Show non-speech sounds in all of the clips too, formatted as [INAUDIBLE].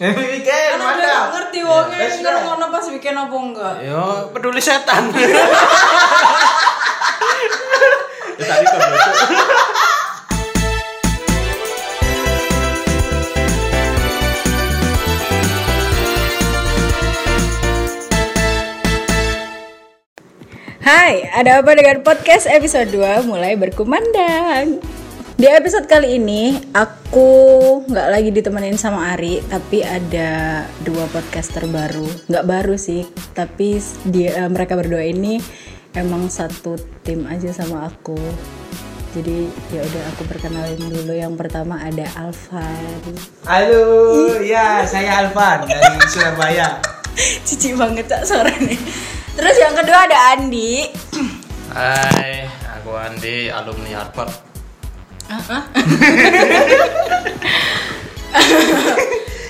Weekend, ngerti wongnya friend. ngono pas weekend apa enggak. Yo, peduli setan. [LAUGHS] Ya, tadi kan. Hai, ada apa dengan podcast episode 2 mulai berkumandang. Di episode kali ini aku nggak lagi ditemenin sama Ari, tapi ada dua podcaster baru. Nggak baru sih, tapi dia eh, mereka berdua ini emang satu tim aja sama aku. Jadi ya udah aku perkenalin dulu. Yang pertama ada Alvan. Halo, ya saya Alvan dari Surabaya. [LAUGHS] Cici banget cak suaranya. Terus yang kedua ada Andi. Hai, aku Andi, alumni Harvard.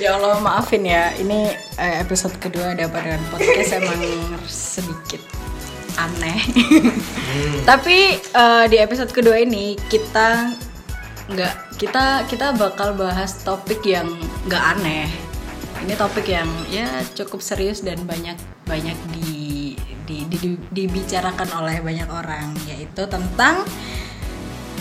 Ya Allah maafin ya, ini eh, episode kedua ada dengan podcast emang sedikit aneh. Tapi eh, di episode kedua ini kita nggak kita kita bakal bahas topik yang nggak aneh. Ini topik yang ya cukup serius dan banyak banyak di, di, di- dibicarakan oleh banyak orang yaitu tentang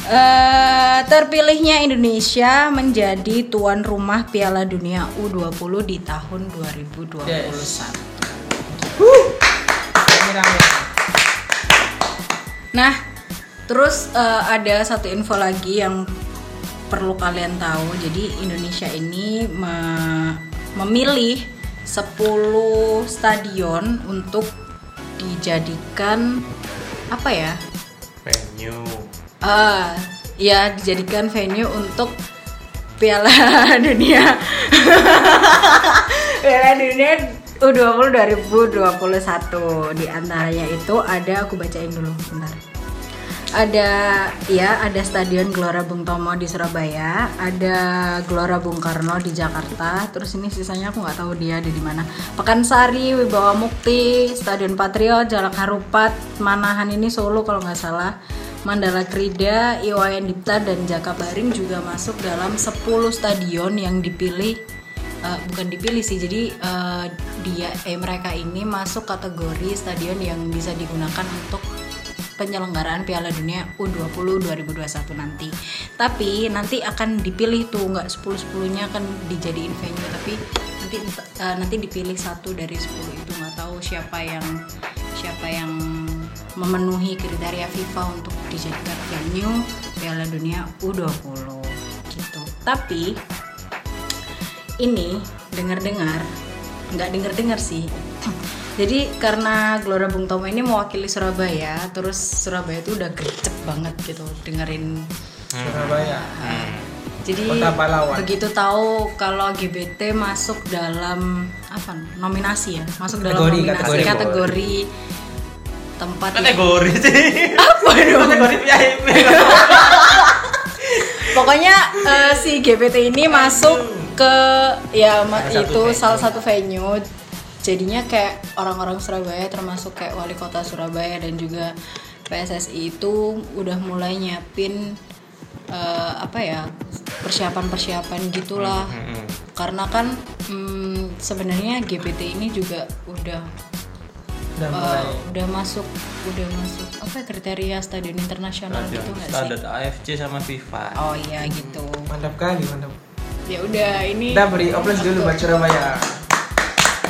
Eh, terpilihnya Indonesia menjadi tuan rumah Piala Dunia U20 di tahun 2021. Rame-rame. Nah, terus eh, ada satu info lagi yang perlu kalian tahu. Jadi Indonesia ini me- memilih 10 stadion untuk dijadikan apa ya? Venue. Ah, ya dijadikan venue untuk Piala [LAUGHS] Dunia. [LAUGHS] Piala Dunia U20 2021. Di antaranya itu ada aku bacain dulu bentar. Ada ya, ada Stadion Gelora Bung Tomo di Surabaya, ada Gelora Bung Karno di Jakarta. Terus ini sisanya aku nggak tahu dia ada di mana. Pekansari, Wibawa Mukti, Stadion Patriot, Jalak Harupat, Manahan ini Solo kalau nggak salah. Mandala Krida, Iwayan Dipta dan Jakabaring juga masuk dalam 10 stadion yang dipilih eh, bukan dipilih sih. Jadi eh, dia eh mereka ini masuk kategori stadion yang bisa digunakan untuk penyelenggaraan Piala Dunia U20 2021 nanti. Tapi nanti akan dipilih tuh nggak 10 10-nya akan dijadiin venue tapi nanti eh, nanti dipilih satu dari 10 itu nggak tahu siapa yang siapa yang memenuhi kriteria FIFA untuk dijadikan venue Piala Dunia U20 gitu. Tapi ini dengar-dengar nggak dengar-dengar sih [LAUGHS] jadi karena Gelora Bung Tomo ini mewakili Surabaya terus Surabaya itu udah gercep banget gitu dengerin Surabaya. jadi Kota pahlawan. begitu tahu kalau GBT masuk dalam apa nominasi ya masuk dalam Kategori, nominasi kategori. kategori, tempat yang- Kategori sih. apa dong Kategori VIP. Pokoknya eh, si GPT ini masuk ke ya Salah itu venue. salah satu venue. Jadinya kayak orang-orang Surabaya termasuk kayak wali kota Surabaya dan juga PSSI itu udah mulai nyiapin eh, apa ya persiapan-persiapan gitulah. Karena kan mm, sebenarnya GPT ini juga udah Udah mulai. udah masuk udah masuk apa ya, kriteria stadion internasional gitu nggak sih? Standar AFC sama FIFA. Oh iya gitu. Mantap kali, mantap. Ya udah ini. Kita beri oplos dulu buat Surabaya.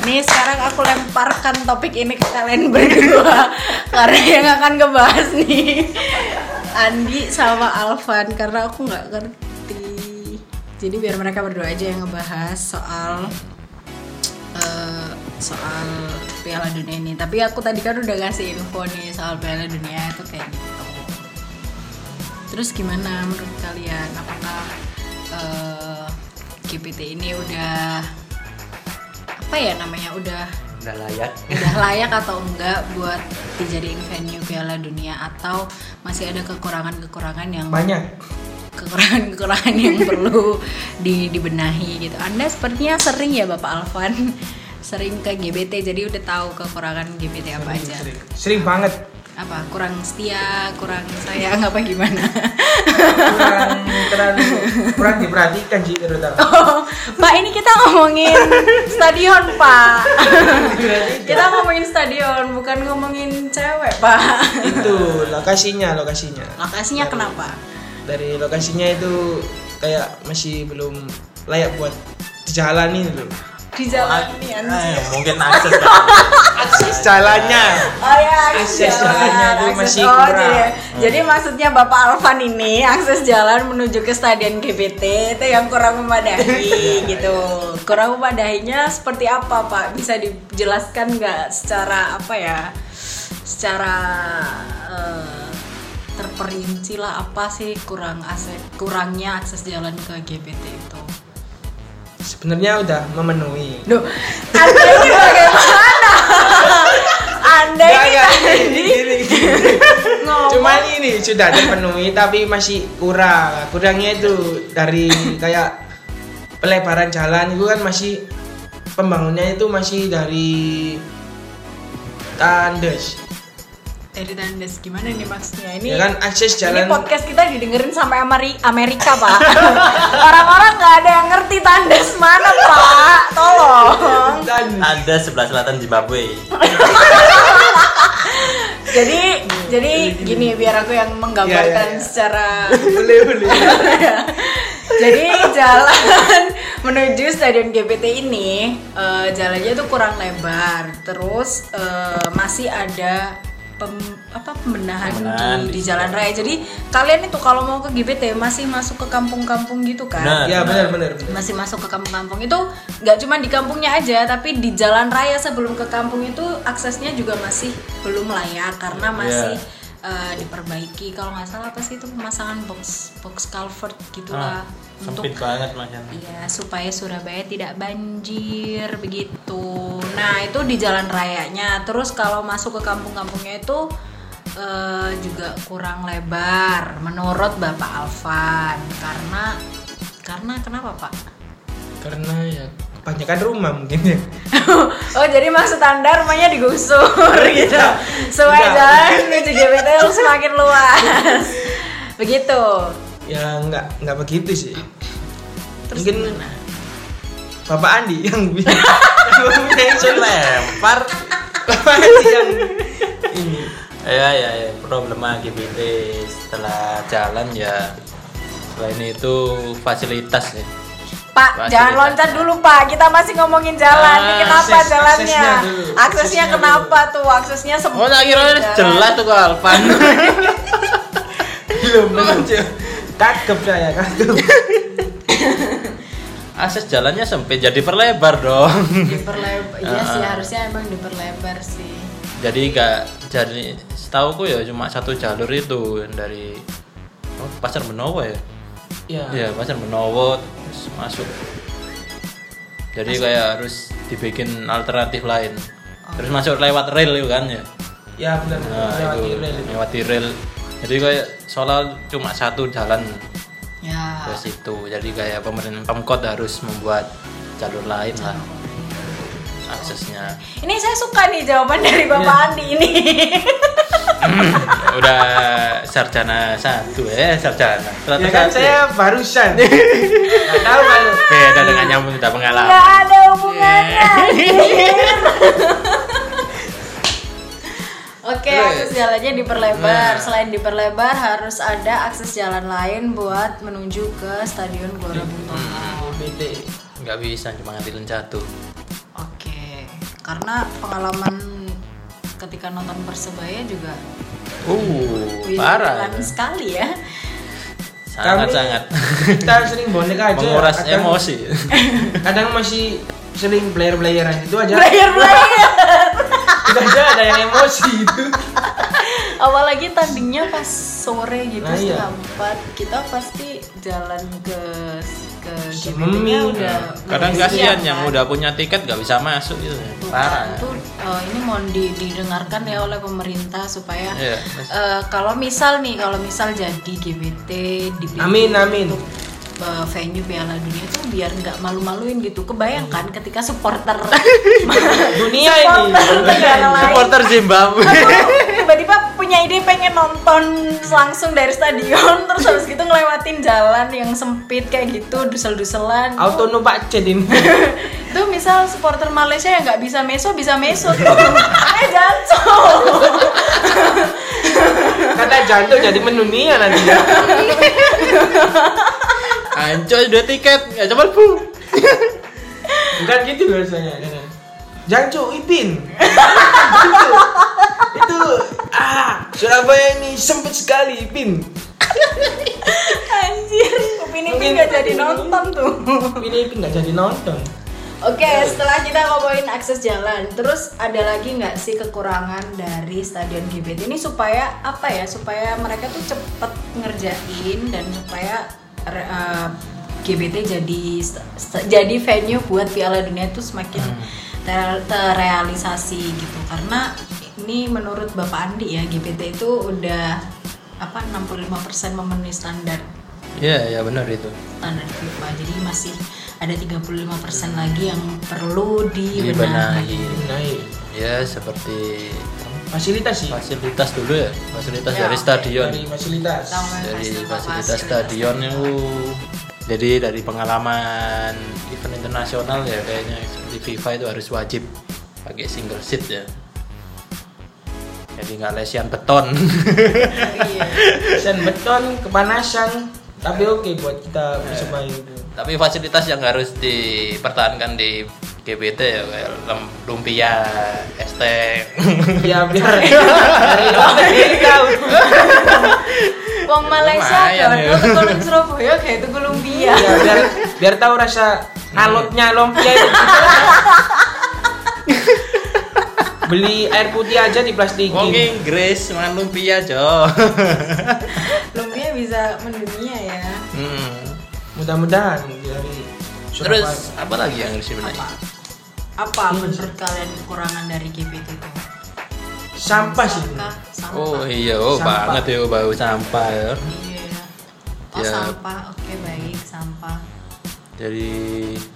Nih sekarang aku lemparkan topik ini ke kalian berdua [LAUGHS] karena yang akan ngebahas nih Andi sama Alvan karena aku nggak ngerti. Jadi biar mereka berdua aja yang ngebahas soal eh, soal Piala Dunia ini. Tapi aku tadi kan udah ngasih info nih soal Piala Dunia itu kayak gitu. Terus gimana menurut kalian? Apakah eh, GPT ini udah apa ya namanya udah Udah layak. udah layak atau enggak buat dijadiin venue Piala Dunia atau masih ada kekurangan-kekurangan yang Banyak. kekurangan-kekurangan yang perlu di, dibenahi gitu. Anda sepertinya sering ya Bapak Alvan sering ke GBT jadi udah tahu kekurangan GBT apa aja. Sering, sering banget. apa kurang setia kurang sayang apa gimana? Kurang terlalu [LAUGHS] kurang diperhatikan sih terutama. Oh, Pak ini kita ngomongin stadion Pak. Kita ngomongin stadion bukan ngomongin cewek Pak. Itu lokasinya lokasinya. Lokasinya kenapa? dari lokasinya itu kayak masih belum layak buat dijalani dulu di jalan nih Eh, anjir mungkin akses kan. akses jalannya Oh ya, Akses jalannya itu masih oh, kurang. Jadi, jadi maksudnya Bapak Alvan ini akses jalan menuju ke stadion GBT itu yang kurang memadai [LAUGHS] gitu. Kurang memadahinya seperti apa Pak? Bisa dijelaskan nggak secara apa ya? Secara eh, terperinci lah apa sih kurang akses kurangnya akses jalan ke GBT itu? Sebenarnya udah memenuhi Duh, Anda ini bagaimana? Anda Nggak, ini nggak, tadi gini, gini, gini. ngomong Cuma ini sudah terpenuhi tapi masih kurang. Kurangnya itu dari kayak pelebaran jalan itu kan masih pembangunnya itu masih dari tandes. Dari tandas gimana nih maksudnya ini Ya kan akses ini jalan podcast kita didengerin sampai Ameri- Amerika pak [LAUGHS] orang-orang nggak ada yang ngerti tandas mana pak tolong tandes. Ada sebelah selatan Zimbabwe. [LAUGHS] jadi jadi gini biar aku yang menggambarkan Ya, ya, ya. secara [LAUGHS] boleh boleh. jadi jalan menuju stadion GBT ini eh, jalannya tuh kurang lebar terus eh, masih ada pem- apa pembenahan, Pembenahan. di, di jalan raya. Jadi kalian itu kalau mau ke GBT masih masuk ke kampung-kampung gitu kan? Benar. Ya benar. benar masih masuk ke kampung-kampung. Itu nggak cuma di kampungnya aja tapi di jalan raya sebelum ke kampung itu aksesnya juga masih belum layak karena masih eh, diperbaiki. Kalau nggak salah apa sih itu pemasangan box box culvert gitulah. Ah, untuk sempit banget macam. Iya, supaya Surabaya tidak banjir begitu. Nah, itu di jalan rayanya. Terus kalau masuk ke kampung-kampungnya itu eh, juga kurang lebar menurut Bapak Alvan. Karena karena kenapa, Pak? Karena ya kebanyakan rumah mungkin ya. [LAUGHS] oh, jadi maksud Anda rumahnya digusur gitu. Supaya jalan menuju GBT semakin luas. [LAUGHS] Begitu. Ya nggak nggak begitu sih. Terus Mungkin gimana? Bapak Andi yang bisa [LAUGHS] yang lempar. Bapak Andi yang ini. Ya ya ya problema GBT setelah jalan ya selain itu fasilitas ya. Pak, Fasilitas. jangan loncat dulu Pak. Kita masih ngomongin jalan. Ah, kenapa akses- jalannya? aksesnya dulu. Aksesnya, Aksesnya kenapa tuh? Aksesnya sempit. Oh, tak kira jalan. jelas tuh ke Alvan. [LAUGHS] Belum belum. Kagep saya kagep. [LAUGHS] Akses jalannya sempit jadi perlebar dong. Diperlebar. Iya sih, harusnya emang diperlebar sih. jadi enggak jadi setauku ya cuma satu jalur itu yang dari oh, Pasar Benowo ya. Ya. Iya, Pasar Benowo terus masuk. Jadi kayak harus dibikin alternatif lain. Terus masuk lewat rel itu kan ya. Ya benar. Nah, lewat itu rel itu. lewat rel. Jadi kayak soalnya cuma satu jalan Ya. ke situ. Jadi kayak pemerintah Pemkot harus membuat jalur lain lah aksesnya. Ini saya suka nih jawaban dari Bapak Iya. Andi ini. Udah sarjana satu ya, sarjana. Ternyata Ya kan satu. saya barusan. [LAUGHS] Nggak tahu kalau beda dengan yang sudah pengalaman. Nggak ada hubungannya. anjir. [LAUGHS] Oke, akses jalannya diperlebar. Nah. Selain diperlebar, harus ada akses jalan lain buat menuju ke Stadion Gelora Bung Tomo. BT. nggak bisa cuma ngambilin satu Oke, karena pengalaman ketika nonton Persebaya juga uh parah sekali ya. sangat Kami- sangat Kita sering bonek aja. menguras Kadang- emosi [LAUGHS] Kadang masih sering player-playeran itu aja. Player-player. Itu aja ada yang emosi itu. [LAUGHS] Apalagi tandingnya pas sore gitu Nah, iya. empat, kita pasti jalan ke ke Sememi. GBT-nya udah kadang kasihan siap, yang kan? udah punya tiket nggak bisa masuk gitu Tuh, parah kan, tuh, eh, ini mau di- didengarkan ya oleh pemerintah supaya Iya. eh, kalau misal nih kalau misal jadi GBT dipilih Amin, amin. untuk venue Piala Dunia itu biar nggak malu-maluin gitu kebayangkan ketika supporter [LAUGHS] Dunia ini. supporter negara lain supporter Zimbabwe tuh tiba-tiba punya ide pengen nonton langsung dari stadion [LAUGHS] terus habis gitu ngelewatin jalan yang sempit kayak gitu dusel-duselan Auto numpak ini. [LAUGHS] itu misal supporter Malaysia yang nggak bisa meso bisa meso tuh eh janco Kata jantung jadi mendunia nanti. Ya. Anco dua tiket, nggak coba bu. Bukan gitu biasanya. Jancu Ipin. itu, itu ah Surabaya ini sempit sekali Ipin. anjir Upin Ipin nggak jadi nonton tuh Ini Ipin nggak jadi nonton. Oke, setelah kita ngomongin akses jalan, terus ada lagi nggak sih kekurangan dari Stadion GBT ini supaya apa ya? Supaya mereka tuh cepet ngerjain dan supaya re- eh, GBT jadi jadi venue buat Piala Dunia itu semakin ter- terrealisasi gitu. Karena ini menurut Bapak Andi ya, GBT itu udah apa 65% memenuhi standar Iya, ya benar itu. standar FIFA. Jadi masih ada 35% lagi yang perlu Dibenahi. dibenahi. Ya seperti Fasilitas sih. fasilitas dulu ya, fasilitas Ya, dari stadion. Dari fasilitas. Taman Dari fasilitas stadion itu jadi dari pengalaman event internasional ya kayaknya seperti FIFA itu harus wajib pakai single seat ya. Jadi nggak lesian beton. Iya. Sen beton, kepanasan, tapi oke buat kita persebaya itu. Tapi fasilitas yang harus dipertahankan di GBT ya kayak lumpia, es teh. [LAUGHS] Ya [LAUGHS] biar dari tahu. Wong Malaysia kan ya. tuh kalau di Surabaya kayak itu lumpia. Ya biar biar tahu rasa alotnya lumpia itu. Beli air putih aja di plastikin. Wong Inggris makan lumpia, Jo. [LAUGHS] lumpia bisa mendunia ya. Hmm. Mudah-mudahan dari Surabaya. Terus apa lagi yang harus dibenahi? Apa? Apa menurut kalian kekurangan dari GBT itu? sampah sih. Sampah. Oh iya, oh Sampah. banget ya bau sampah ya. Iya. Oh Ya. sampah, oke baik sampah. Jadi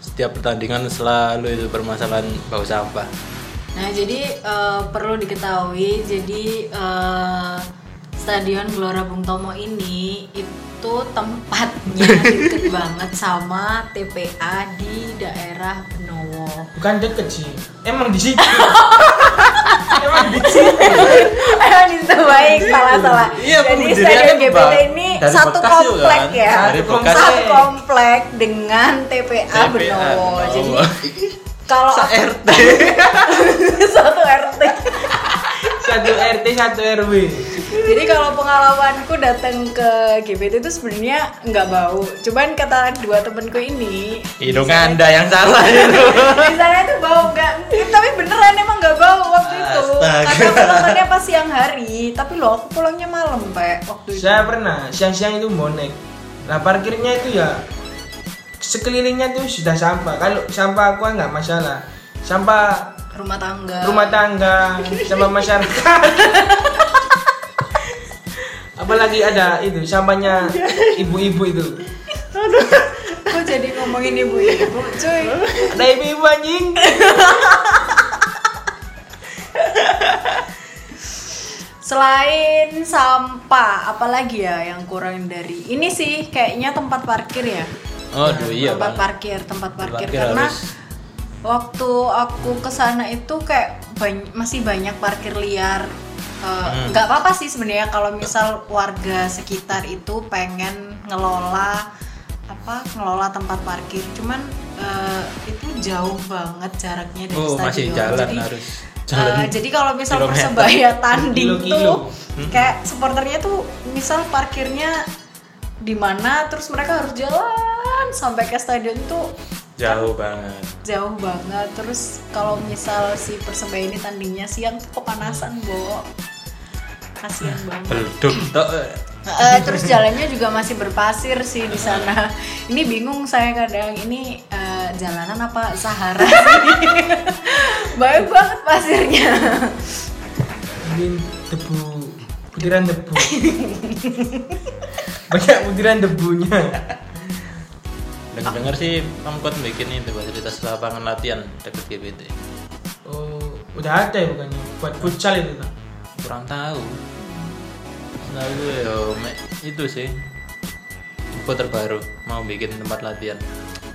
setiap pertandingan selalu itu permasalahan bau sampah. Nah, jadi eh, perlu diketahui, jadi eh, Stadion Gelora Bung Tomo ini itu tempatnya deket [LAUGHS] banget sama TPA di daerah Bukan deket sih. Emang di situ. [LAUGHS] Emang di situ. Emang di situ baik, salah salah. Iya, jadi Stadion GBT Bang. ini Dari satu komplek kan? ya. Dari Satu komplek dengan TPA, TPA Benowo. Jadi [LAUGHS] kalau RT. [LAUGHS] satu RT. Satu RT, satu RW. Jadi kalau pengalamanku datang ke GBT itu sebenarnya nggak bau. Cuman kata dua temenku ini, Hidung anda yang salah [LAUGHS] itu. di sana itu bau nggak. Tapi beneran emang nggak bau waktu itu. Astaga. Karena nontonnya pas siang hari. Tapi loh aku pulangnya malam pak waktu itu. Saya pernah siang-siang itu bonek. Nah parkirnya itu ya sekelilingnya tuh sudah sampah. Kalau sampah aku nggak masalah. Sampah Rumah tangga. rumah tangga, sampah masyarakat. [LAUGHS] Apalagi ada itu sampahnya ibu-ibu itu. Kok jadi ngomongin ibu-ibu, cuy. Ada ibu-ibu anjing. Selain sampah, apalagi ya yang kurang dari ini sih kayaknya tempat parkir ya. Oh, aduh iya tempat bang. parkir, tempat parkir, parkir karena harus- waktu aku ke sana itu kayak bany- masih banyak parkir liar. Eh, Hmm. nggak apa-apa sih sebenarnya kalau misal warga sekitar itu pengen ngelola apa ngelola tempat parkir. Cuman eh, itu jauh banget jaraknya dari Oh stadion. masih jalan Jadi harus. Eh, Jalan. jadi kalau misal kilometer. persebaya tanding [LAUGHS] Kilo-kilo. tuh kayak supporternya tuh misal parkirnya di mana terus mereka harus jalan sampai ke stadion tuh Jauh banget. jauh banget terus kalau misal si persebaya ini tandingnya siang tuh kepanasan bo kasihan banget Belduk tok. Eh, terus jalannya juga masih berpasir sih di sana. Ini bingung saya kadang ini eh, jalanan apa Sahara sih? [LAUGHS] Banyak banget pasirnya. Ini debu, butiran debu. Banyak butiran debunya. Dengar-dengar sih Pemkot bikin itu fasilitas lapangan latihan dekat GBT. Oh, udah ada ya bukannya buat futsal itu kan? Kurang tahu. Nah, ya me- itu sih. Info terbaru mau bikin tempat latihan.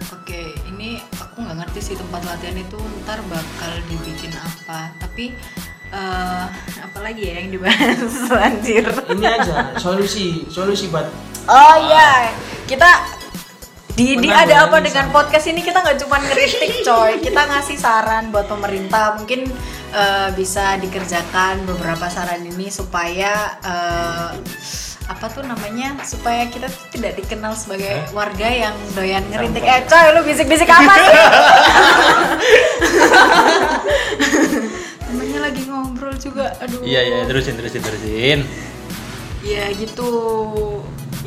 Oke, ini aku nggak ngerti sih tempat latihan itu ntar bakal dibikin apa. Tapi eh apa lagi ya yang dibahas [LAUGHS] anjir. Ini aja solusi, solusi buat Oh iya, kita di, di ada apa dengan podcast ini kita nggak cuma ngeritik coy, kita ngasih saran buat pemerintah mungkin eh, bisa dikerjakan beberapa saran ini supaya eh, apa tuh namanya supaya kita tidak dikenal sebagai warga yang doyan ngeritik. Eh coy, lu bisik-bisik apa sih? [LAUGHS] Temennya lagi ngobrol juga, aduh. Iya iya terusin terusin terusin. Ya gitu.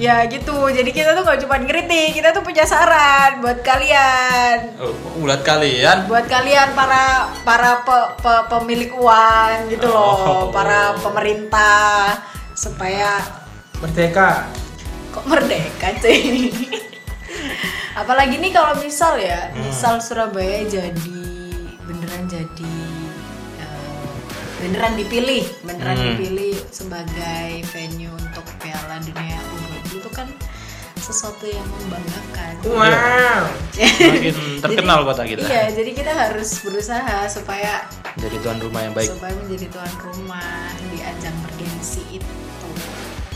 Ya gitu. Jadi kita tuh gak cuma ngeritik, kita tuh punya saran buat kalian. Oh, ulat kalian. Buat kalian para para pe- pe- pemilik uang gitu loh, Oh. para pemerintah supaya merdeka. kok merdeka cuy. [LAUGHS] Apalagi nih kalau misal ya, Hmm. misal Surabaya jadi beneran jadi eh, beneran dipilih, beneran Hmm. dipilih sebagai venue untuk Piala Dunia U20 itu sesuatu yang membanggakan. Wow. Semakin terkenal kota kita. Iya, jadi kita harus berusaha supaya Jadi tuan rumah yang baik. supaya menjadi tuan rumah di ajang bergengsi itu.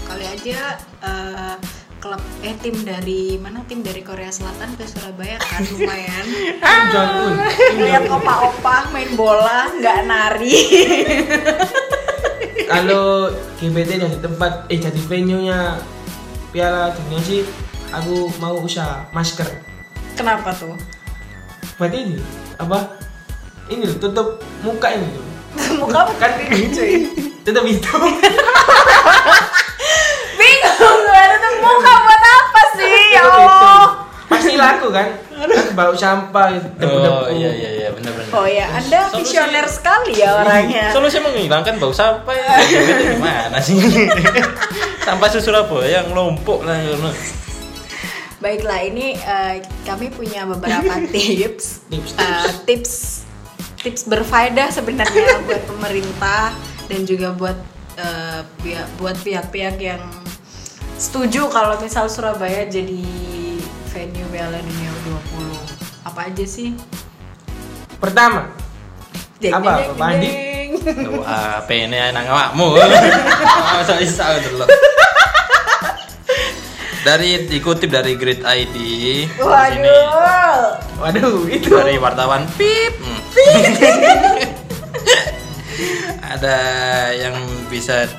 Kali aja eh, klub eh tim dari mana tim dari Korea Selatan ke Surabaya kan lumayan. [LAUGHS] Un. Lihat opa-opa main bola nggak nari. Kalau GBT jadi tempat eh jadi venue-nya Piala Dunia sih aku mau usaha masker. Kenapa tuh? Buat ini apa? Ini loh, tutup muka ini loh. [LAUGHS] Muka Kan ini cuy. tutup hidung. [LAUGHS] [LAUGHS] Bingung gue tuh muka Pasti laku kan? Kan bau sampah gitu, debu-debu. Oh iya iya iya benar benar. Oh ya, Anda Solusi- visioner sekali ya orangnya. [LAUGHS] Solusi menghilangkan bau sampah ya. [LAUGHS] Gimana sih? [LAUGHS] Sampah su Surabaya yang lompok lah ngono. Baiklah, ini eh, kami punya beberapa tips, Tips, Eh, tips, tips berfaedah sebenarnya buat pemerintah dan juga buat eh, pihak buat pihak-pihak yang setuju kalau misal Surabaya jadi venue Piala Dunia U20. Apa aja sih? Pertama, Jeng, Apa, jeng, Bapak Andi? jeng. Tuh apa ini nang awakmu? [LAUGHS] Masa isa dulu. Dari dikutip dari Grid ID di sini Waduh. waduh itu. dari wartawan pip Hmm. [LAUGHS] ada yang bisa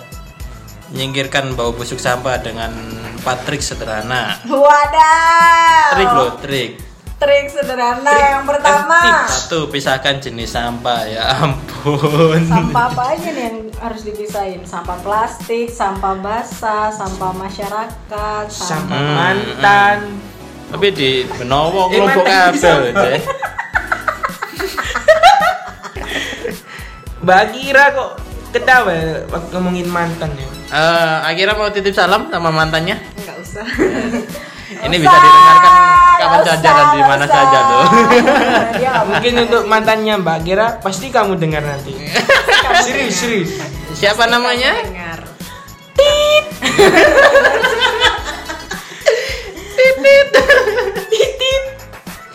menyingkirkan bau busuk sampah dengan empat trik sederhana Wadah. trik loh trik Trik sederhana yang pertama. satu pisahkan jenis sampah ya ampun Sampah apa aja nih yang harus dipisahin? Sampah plastik, sampah basah, sampah masyarakat, Sampah Hmm, mantan. tapi di Benowo kelompok mantan kabel deh [LAUGHS] Mbak Kira kok ketawa waktu ngomongin mantan ya. Eh, akhirnya mau titip salam sama mantannya Enggak usah. [LAUGHS] ini bisa didengarkan kapan Nggak saja dan di mana nggak saja loh nggak Mungkin untuk mantannya Mbak Kira pasti kamu dengar nanti. [LAUGHS] serius, serius. siapa namanya dengar. [LAUGHS]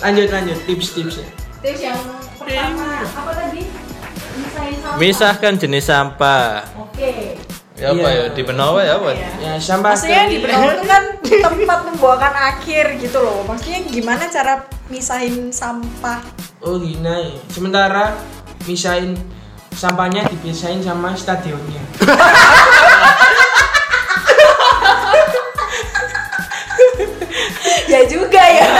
Lanjut lanjut tips-tips ya. Tips yang pertama apa tadi? Misahin sampah. misahkan jenis sampah Oke. Ya apa ya di Benowo ya apa Iya. Ya sampah Maksudnya di Benowo itu kan tempat pembuangan akhir gitu loh. Maksudnya gimana cara misahin sampah? Oh gini. Sementara misahin sampahnya dipisahin sama stadionnya. [LAUGHS] ya juga ya.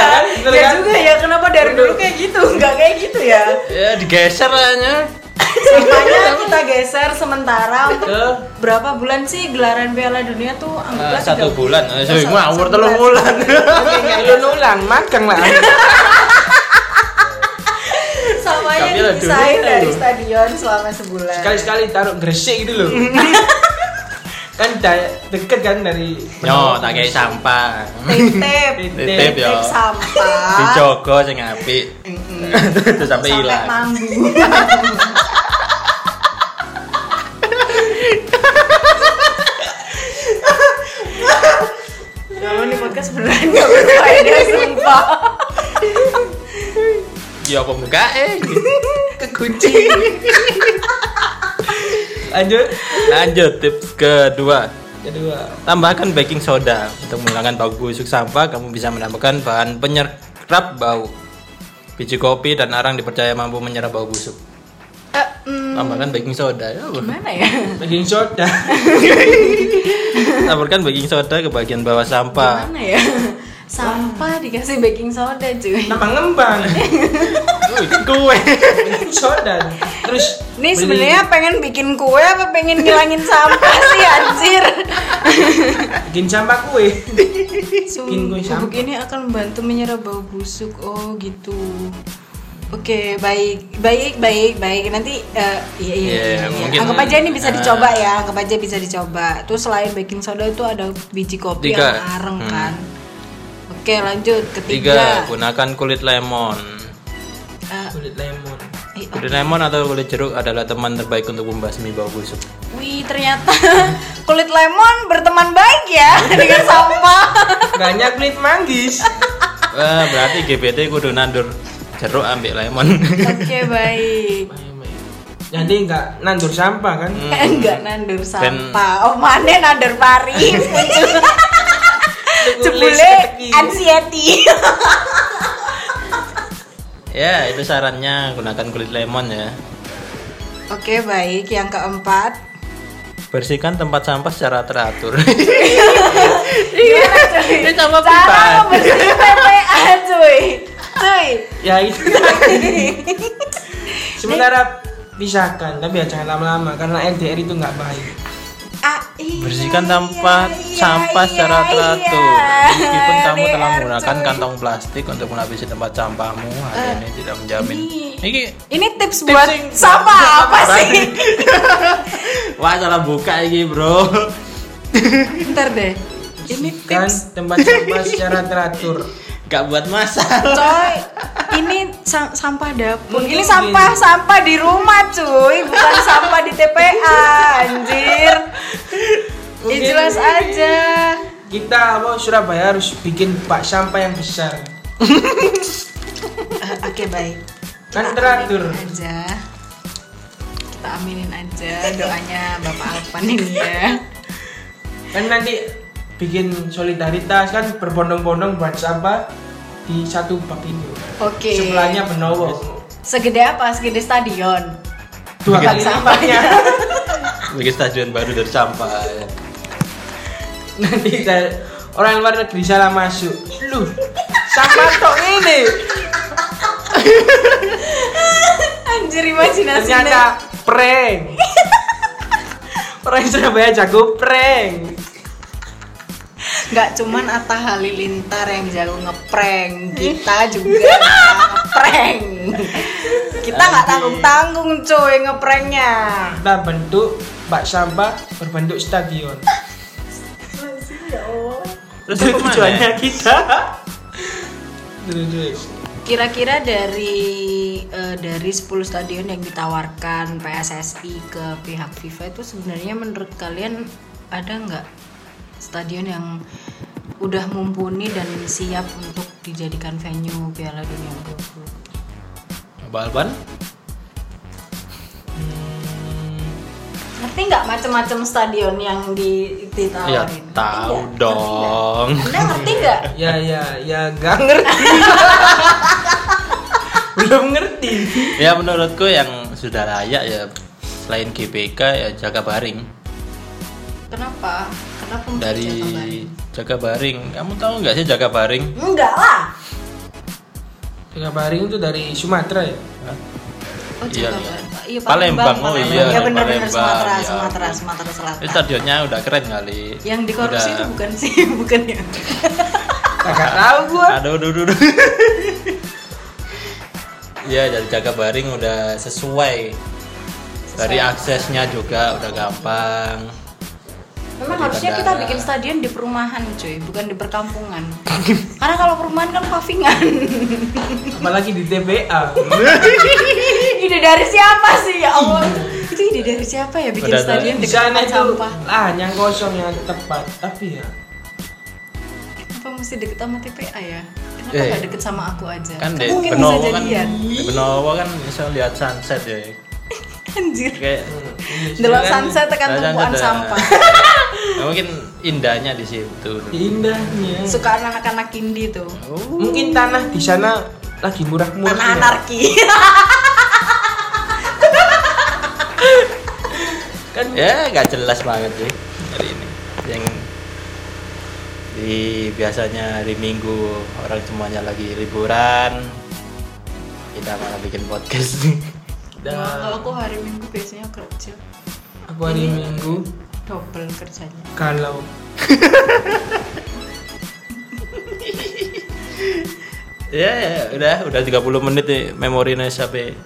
Ya kan? juga ya. Kenapa dari dulu kayak gitu? Enggak kayak gitu ya. ya digeser lahnya Sampahnya kita geser sementara untuk Ke berapa bulan sih gelaran Piala Dunia tuh anggaplah Eh, satu bulan eh, Oh, satu- ngawur satu telung bulan lu ulang magang lah. Kami lah dipisahin dari stadion selama sebulan. Sekali-sekali taruh gresik gitu loh. [LAUGHS] kan deket kan dari Yo, tak kayak sampah. Titip. Titip ya. Titip sampah. Dijogo sing apik. [LAUGHS] Terus sampai Sampai hilang. mambu. [LAUGHS] sampah. Ya apa muka eh? Kekunci. Lanjut. Lanjut tips kedua. Kedua. Tambahkan baking soda untuk menghilangkan bau busuk sampah. Kamu bisa menambahkan bahan penyerap bau. Biji kopi dan arang dipercaya mampu menyerap bau busuk. Eh, hmm, Tambahkan baking soda. Ya, gimana ya? Baking soda. Taburkan baking soda ke bagian bawah sampah. Gimana ya? Sampah dikasih baking soda cuy. Nama ngembang. Wih, kue. Baking soda. Terus Ini sebenarnya pengen bikin kue apa pengen ngilangin sampah sih anjir? bikin sampah kue. Bikin kue Bubuk sampah. ini akan membantu menyerap bau busuk. Oh gitu. Oke, baik, baik, baik, baik. Nanti eh, iya, iya, Iya, iya, iya. mungkin- anggap aja ini bisa Ah. dicoba ya, anggap aja bisa dicoba. Terus selain baking soda itu ada biji kopi Tiga. yang areng Hmm. kan. Oke, lanjut Tiga, ketiga. gunakan kulit lemon. Eh, Kulit lemon. eh, Kulit lemon atau kulit jeruk adalah teman terbaik untuk membasmi bau busuk. Wih, ternyata [LAUGHS] kulit lemon berteman baik ya [LAUGHS] dengan sampah. Banyak kulit manggis. [LAUGHS] Wah, berarti GBT kudu nandur jeruk ambil lemon. Oke, baik. Jadi nggak nandur sampah kan? Eh, enggak nandur Dan- sampah. Oh, mana nandur pari? Jebule anxiety. [LAUGHS] ya, itu sarannya gunakan kulit lemon ya. Oke, baik. Yang keempat. Bersihkan tempat sampah secara teratur. Gimana, [LAUGHS] cuy? Ini sama Cara membersihkan TPA, cuy. Cuy. Ya itu. [LAUGHS] Sementara pisahkan, tapi ya jangan lama-lama karena LDR itu nggak baik. Ah, iya, Bersihkan iya, tempat iya, sampah secara iya, teratur. iya. Meskipun kamu telah menggunakan kantong plastik untuk melapisi tempat sampahmu, hal ini tidak menjamin. ini- Ini Ini tips buat sampah apa sih? [LAUGHS] wah salah buka ini bro. Bentar deh. Ini Kan tips tempat sampah secara teratur. Gak buat masalah. coy ini sa- sampah dapur Mungkin ini sampah gini. sampah di rumah cuy bukan sampah di TPA anjir ya jelas aja Kita apa Surabaya harus bikin bak sampah yang besar. Eh, [LAUGHS] oke baik Kan Kita teratur. aja kita aminin aja doanya bapak Alpan ini ya [LAUGHS] Kan nanti bikin solidaritas kan berbondong-bondong buat sampah di satu bak itu. oke Sebelahnya Benowo. segede apa segede stadion Dua kali sampahnya. [LAUGHS] Bikin stadion baru dari sampah. ya. nanti dari orang luar negeri salah masuk. Lu sampah tok ini. anjir imajinasi Ternyata prank. Orang Surabaya jago prank. Nggak cuman Atta Halilintar yang jago ngeprank kita juga ngeprank. Kita nggak tanggung tanggung cuy ngepranknya. Kita bentuk bak sampah berbentuk stadion. Terus tujuannya kita. Kira-kira dari eh, dari 10 stadion yang ditawarkan PSSI ke pihak FIFA itu sebenarnya menurut kalian ada nggak stadion yang udah mumpuni dan siap untuk dijadikan venue Piala Dunia U20 Balban? ngerti nggak macam-macam stadion yang di Ya ditawarin tahu Ngerti nggak? dong. anda ngerti nggak [LAUGHS] Ya ya ya gak ngerti. [LAUGHS] Belum ngerti. ya menurutku yang sudah layak ya selain GBK ya Jaga Baring. kenapa kenapa Dari Jakabaring? Jaga Baring. Kamu tahu nggak sih Jaga Baring? enggak lah Jakabaring itu dari Sumatera ya. oh Iya, iya Palembang. Oh, iya, ya benar-benar Palembang. Sumatera Ya Sumatera. Sumatera Selatan Itu stadionnya udah keren kali. yang dikorupsi Udah- itu bukan sih [LAUGHS] bukan ya Kagak tahu gua. Aduh, aduh, aduh, aduh. [LAUGHS] ya dari Jaga Baring udah sesuai. Dari aksesnya juga udah gampang. Memang harusnya kita bikin stadion di perumahan cuy, bukan di perkampungan. Karena kalau perumahan kan pavingan. Apalagi di TPA. [LAUGHS] ide dari siapa sih ya Allah? itu ide dari siapa ya bikin Udah stadion Di tempat itu sampah? lah yang kosong yang tepat. Tapi ya Apa mesti deket sama TPA ya? kenapa Eh. nggak deket sama aku aja kan di mungkin bisa kan jadian di Benowo kan bisa lihat sunset ya anjir. Kayak delok Kan sunset tekan tumpuan ada- sampah. Ya, [LAUGHS] mungkin indahnya di situ. Indahnya. suka anak-anak indie tuh. Mungkin tanah di sana lagi murah-murah. tanah anarki. [LAUGHS] Kan ya nggak jelas banget sih hari ini. Yang di biasanya hari Minggu orang semuanya lagi liburan. Kita malah bikin podcast dah. kalau aku hari minggu biasanya kerja Aku hari Minggu double kerjanya. kalau [LAUGHS] ya, ya udah udah 30 menit nih memori sampai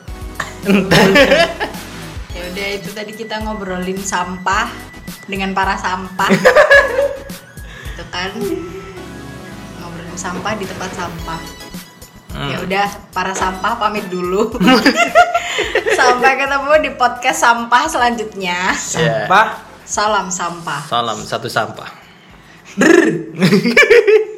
ya udah itu tadi kita ngobrolin sampah dengan para sampah. [LAUGHS] Itu kan. Ngobrolin sampah di tempat sampah Hmm. ya udah para sampah pamit dulu. [LAUGHS] Sampai ketemu di podcast sampah selanjutnya. Ya. sampah. Salam sampah. Salam satu sampah [LAUGHS]